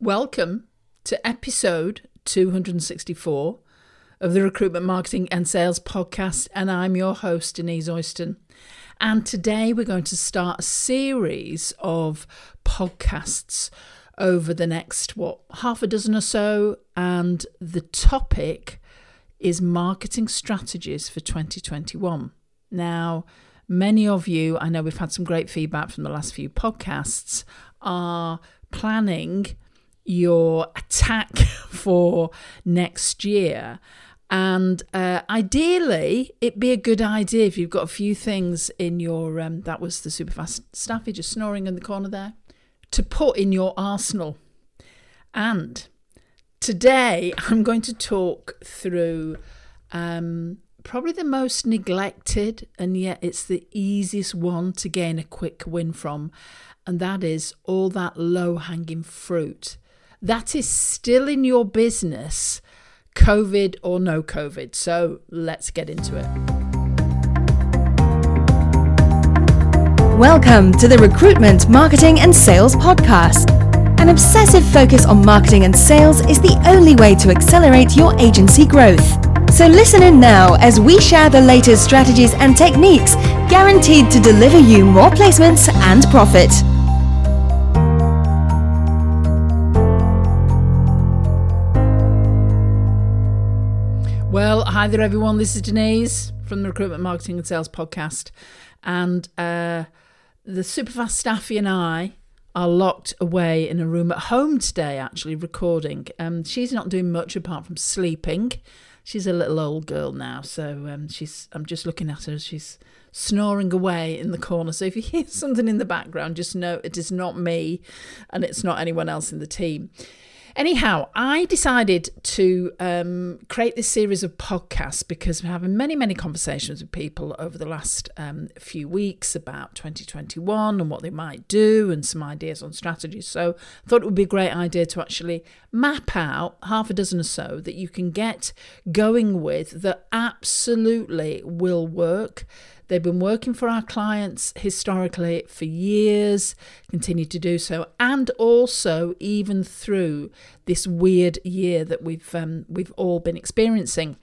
Welcome to episode 264 of the Recruitment Marketing and Sales Podcast, and I'm your host, Denise Oyston. And today we're going to start a series of podcasts over the next, what, half a dozen or so. And the topic is marketing strategies for 2021. Now, many of you, I know we've had some great feedback from the last few podcasts, are planning your attack for next year. And uh, ideally, it'd be a good idea if you've got a few things in your, um, that was the superfast staffy just snoring in the corner there, to put in your arsenal. And today, I'm going to talk through um, probably the most neglected, and yet it's the easiest one to gain a quick win from. And that is all that low hanging fruit that is still in your business, COVID or no COVID. So let's get into it. Welcome to the Recruitment, Marketing and Sales Podcast. An obsessive focus on marketing and sales is the only way to accelerate your agency growth. So listen in now as we share the latest strategies and techniques guaranteed to deliver you more placements and profit. Hi there, everyone. This is Denise from the Recruitment Marketing and Sales Podcast. And uh, the Superfast staffy and I are locked away in a room at home today, actually, recording. Um, she's not doing much apart from sleeping. She's a little old girl now, so um, she's. I'm just looking at her. She's snoring away in the corner. So if you hear something in the background, just know it is not me, and it's not anyone else in the team. Anyhow, I decided to um, create this series of podcasts because we're having many, many conversations with people over the last um, few weeks about 2021 and what they might do and some ideas on strategies. So I thought it would be a great idea to actually map out half a dozen or so that you can get going with that absolutely will work They've been working for our clients historically for years, continue to do so, and also even through this weird year that we've um, we've all been experiencing.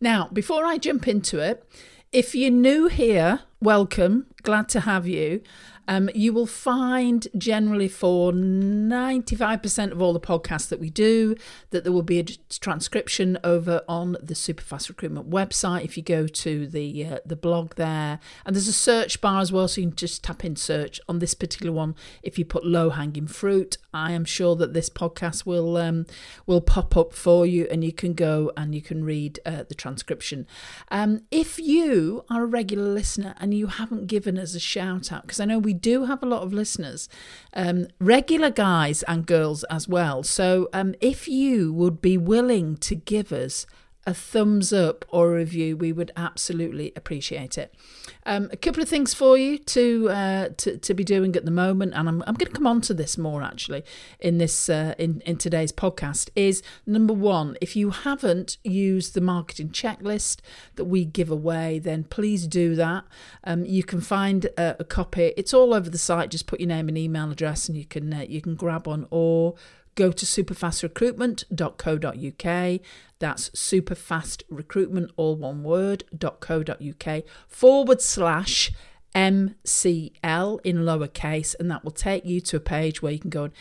Now, before I jump into it, if you're new here, welcome. Glad to have you. Um, you will find generally for 95% of all the podcasts that we do that there will be a transcription over on the Superfast Recruitment website if you go to the uh, the blog there. And there's a search bar as well, so you can just tap in search on this particular one. If you put low hanging fruit, I am sure that this podcast will um, will pop up for you, and you can go and you can read uh, the transcription. Um, if you are a regular listener and you haven't given us a shout out, because I know we do have a lot of listeners, um, regular guys and girls as well. So um, if you would be willing to give us a thumbs up or a review, we would absolutely appreciate it. Um, a couple of things for you to, uh, to to be doing at the moment, and I'm, I'm going to come on to this more actually in this uh, in in today's podcast. Is number one, if you haven't used the marketing checklist that we give away, then please do that. Um, you can find a, a, copy. It's all over the site. Just put your name and email address, and you can uh, you can grab one or go to superfastrecruitment.co.uk. That's superfastrecruitment, all one word, .co.uk forward slash MCL in lowercase, and that will take you to a page where you can go and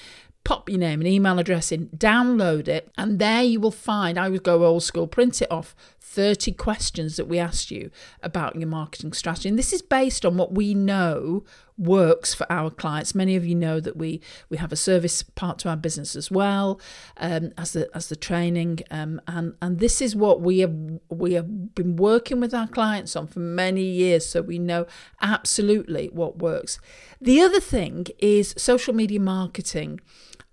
pop your name and email address in, download it, and there you will find, I would go old school, print it off, 30 questions that we asked you about your marketing strategy. And this is based on what we know works for our clients. Many of you know that we we have a service part to our business as well um, as the as the training, um, and and this is what we have we have been working with our clients on for many years, so we know absolutely what works. The other thing is social media marketing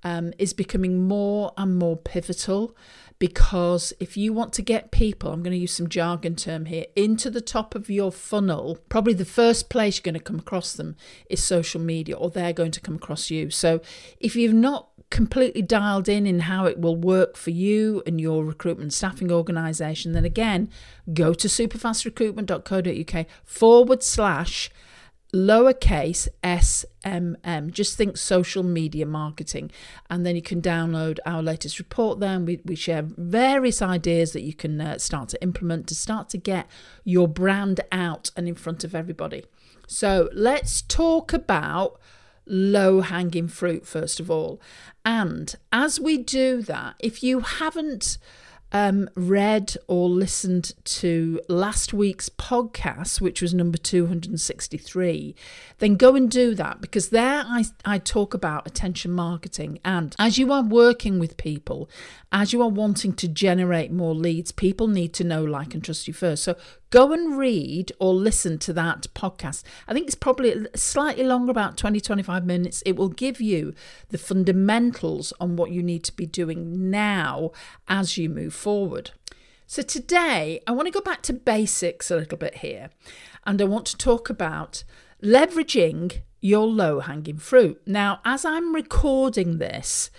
um, is becoming more and more pivotal because if you want to get people, I'm going to use some jargon term here, into the top of your funnel, probably the first place you're going to come across them is social media or they're going to come across you. So if you've not completely dialed in in how it will work for you and your recruitment staffing organization, then again, go to superfastrecruitment.co.uk forward slash lowercase SMM. Just think social media marketing. And then you can download our latest report there. We, we share various ideas that you can uh, start to implement to start to get your brand out and in front of everybody. So let's talk about low hanging fruit first of all. And as we do that, if you haven't um, read or listened to last week's podcast, which was number 263, then go and do that because there I, I talk about attention marketing. And as you are working with people, as you are wanting to generate more leads, people need to know, like, and trust you first. So go and read or listen to that podcast. I think it's probably slightly longer, about 20, 25 minutes. It will give you the fundamentals on what you need to be doing now as you move forward. So today, I want to go back to basics a little bit here, and I want to talk about leveraging your low hanging fruit. Now, as I'm recording this,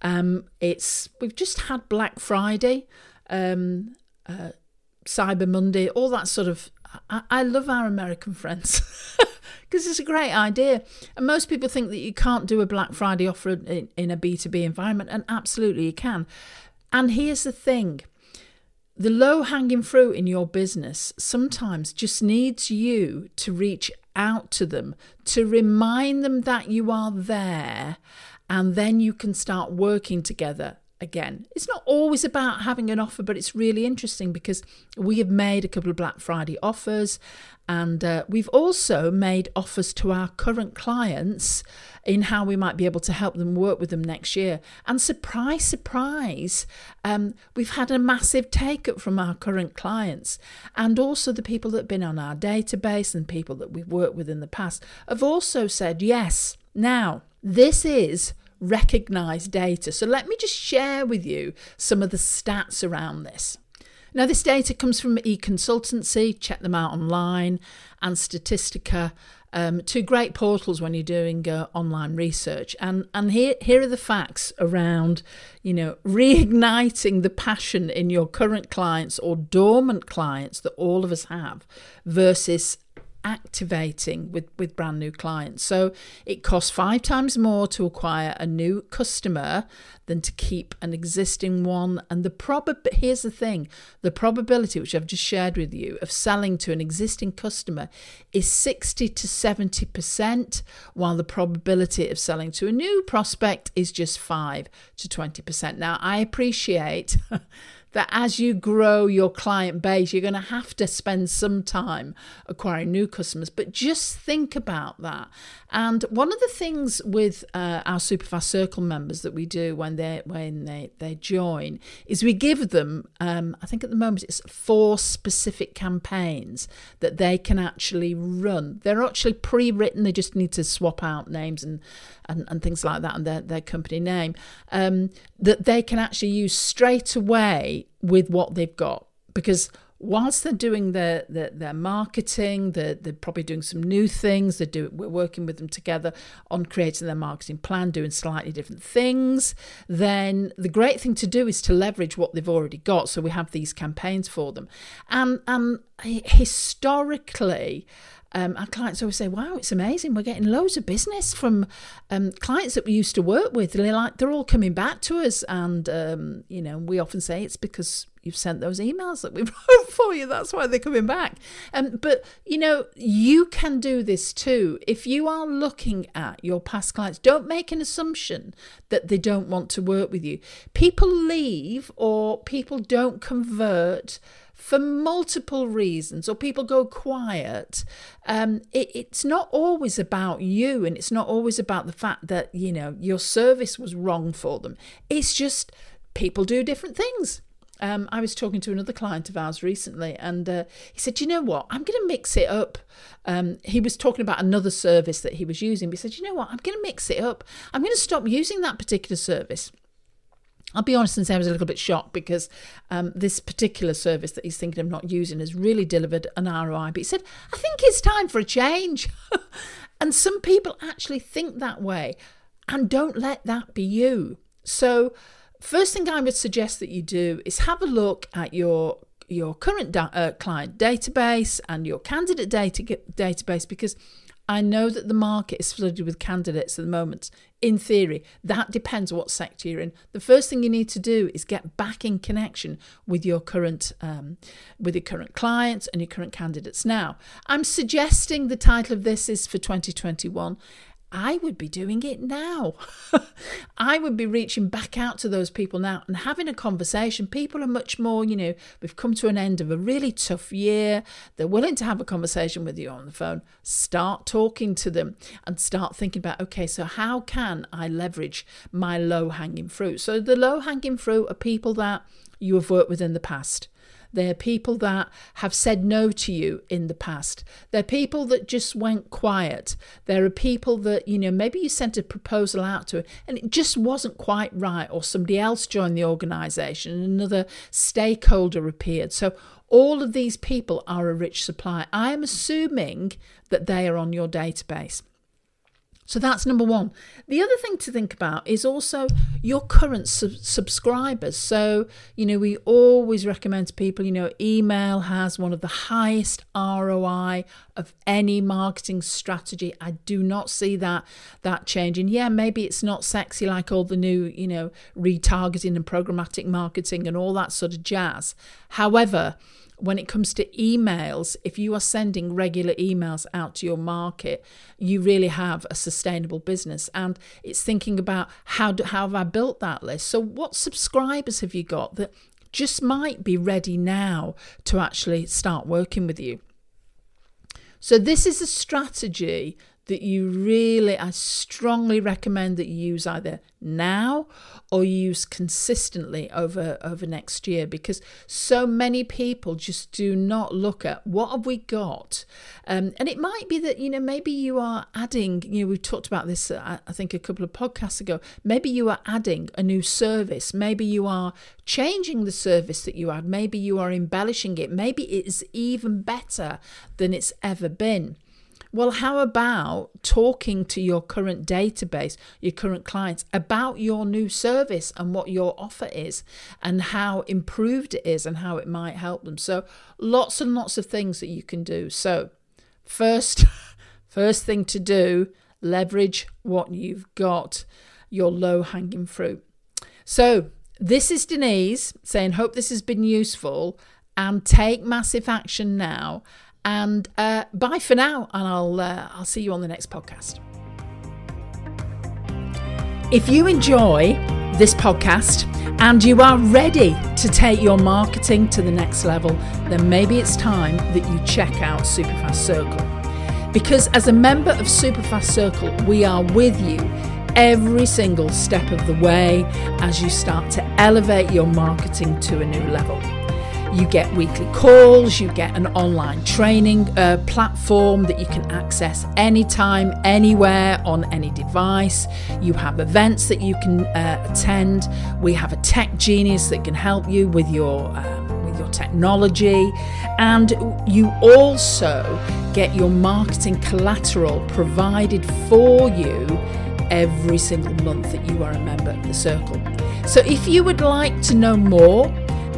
um, it's we've just had Black Friday, um, uh, Cyber Monday, all that sort of. I, I love our American friends because it's a great idea. And most people think that you can't do a Black Friday offer in, in a B2B environment, and absolutely you can. And here's the thing the low hanging fruit in your business sometimes just needs you to reach out to them, to remind them that you are there and then you can start working together again. It's not always about having an offer, but it's really interesting because we have made a couple of Black Friday offers and uh, we've also made offers to our current clients in how we might be able to help them work with them next year. And surprise, surprise, um, we've had a massive take up from our current clients and also the people that have been on our database and people that we've worked with in the past have also said yes. Now, this is recognized data. So let me just share with you some of the stats around this. Now, this data comes from eConsultancy, check them out online, and Statistica, um, two great portals when you're doing uh, online research. And, and here, here are the facts around, you know, reigniting the passion in your current clients or dormant clients that all of us have versus activating with, with brand new clients. So it costs five times more to acquire a new customer than to keep an existing one. And the probab here's the thing the probability, which I've just shared with you, of selling to an existing customer is 60 to 70%, while the probability of selling to a new prospect is just 5 to 20%. Now I appreciate that as you grow your client base, you're going to have to spend some time acquiring new customers. But just think about that. And one of the things with uh, our Superfast Circle members that we do when they when they they join is we give them, um, I think at the moment it's four specific campaigns that they can actually run. They're actually pre-written. They just need to swap out names and and, and things like that and their, their company name um, that they can actually use straight away with what they've got because whilst they're doing their their, their marketing, they're, they're probably doing some new things. They do we're working with them together on creating their marketing plan, doing slightly different things. Then the great thing to do is to leverage what they've already got. So we have these campaigns for them, and and eh, historically um, our clients always say, "Wow, it's amazing! We're getting loads of business from um, clients that we used to work with. They're like they're all coming back to us, and um, you know, we often say it's because you've sent those emails that we wrote for you. That's why they're coming back. Um, but you know, you can do this too. If you are looking at your past clients, don't make an assumption that they don't want to work with you. People leave or people don't convert for multiple reasons or people go quiet um, it, it's not always about you and it's not always about the fact that you know your service was wrong for them it's just people do different things um, I was talking to another client of ours recently, and uh, he said, "You know what? I'm going to mix it up." Um, he was talking about another service that he was using. But he said, "You know what? I'm going to mix it up. I'm going to stop using that particular service." I'll be honest and say I was a little bit shocked because um, this particular service that he's thinking of not using has really delivered an ROI. But he said, I think it's time for a change. and some people actually think that way. And don't let that be you. So, first thing I would suggest that you do is have a look at your your current da- uh, client database and your candidate data database because I know that the market is flooded with candidates at the moment. In theory, that depends what sector you're in. The first thing you need to do is get back in connection with your current um, with your current clients and your current candidates. Now, I'm suggesting the title of this is for 2021 I would be doing it now. I would be reaching back out to those people now and having a conversation. People are much more, you know, we've come to an end of a really tough year. They're willing to have a conversation with you on the phone. Start talking to them and start thinking about, okay, so how can I leverage my low hanging fruit? So the low hanging fruit are people that you have worked with in the past. They're people that have said no to you in the past. They're people that just went quiet. There are people that, you know, maybe you sent a proposal out to and it just wasn't quite right, or somebody else joined the organization and another stakeholder appeared. So all of these people are a rich supply. I am assuming that they are on your database. So that's number one. The other thing to think about is also your current sub- subscribers. So, you know, we always recommend to people, you know, email has one of the highest ROI of any marketing strategy. I do not see that that changing. Yeah, maybe it's not sexy like all the new, you know, retargeting and programmatic marketing and all that sort of jazz. However, when it comes to emails, if you are sending regular emails out to your market, you really have a sustainable business. And it's thinking about how, do, how have I built that list? So, what subscribers have you got that just might be ready now to actually start working with you? So, this is a strategy that you really, I strongly recommend that you use either now or use consistently over over next year because so many people just do not look at what have we got. Um, and it might be that you know maybe you are adding you know we've talked about this uh, i think a couple of podcasts ago. Maybe you are adding a new service. Maybe you are changing the service that you add. maybe you are embellishing it. Maybe it is even better than it's ever been well, how about talking to your current database, your current clients about your new service and what your offer is and how improved it is and how it might help them? So, lots and lots of things that you can do. So, first, first thing to do, leverage what you've got, your low hanging fruit. So, this is Denise saying, Hope this has been useful and take massive action now and uh, bye for now, and I'll uh, I'll see you on the next podcast. If you enjoy this podcast and you are ready to take your marketing to the next level, then maybe it's time that you check out Superfast Circle. Because as a member of Superfast Circle, we are with you every single step of the way as you start to elevate your marketing to a new level. You get weekly calls, you get an online training uh, platform that you can access anytime, anywhere, on any device. You have events that you can uh, attend. We have a tech genius that can help you with your. Um, with your technology, and you also get your marketing collateral provided for you every single month that you are a member of the circle. So, if you would like to know more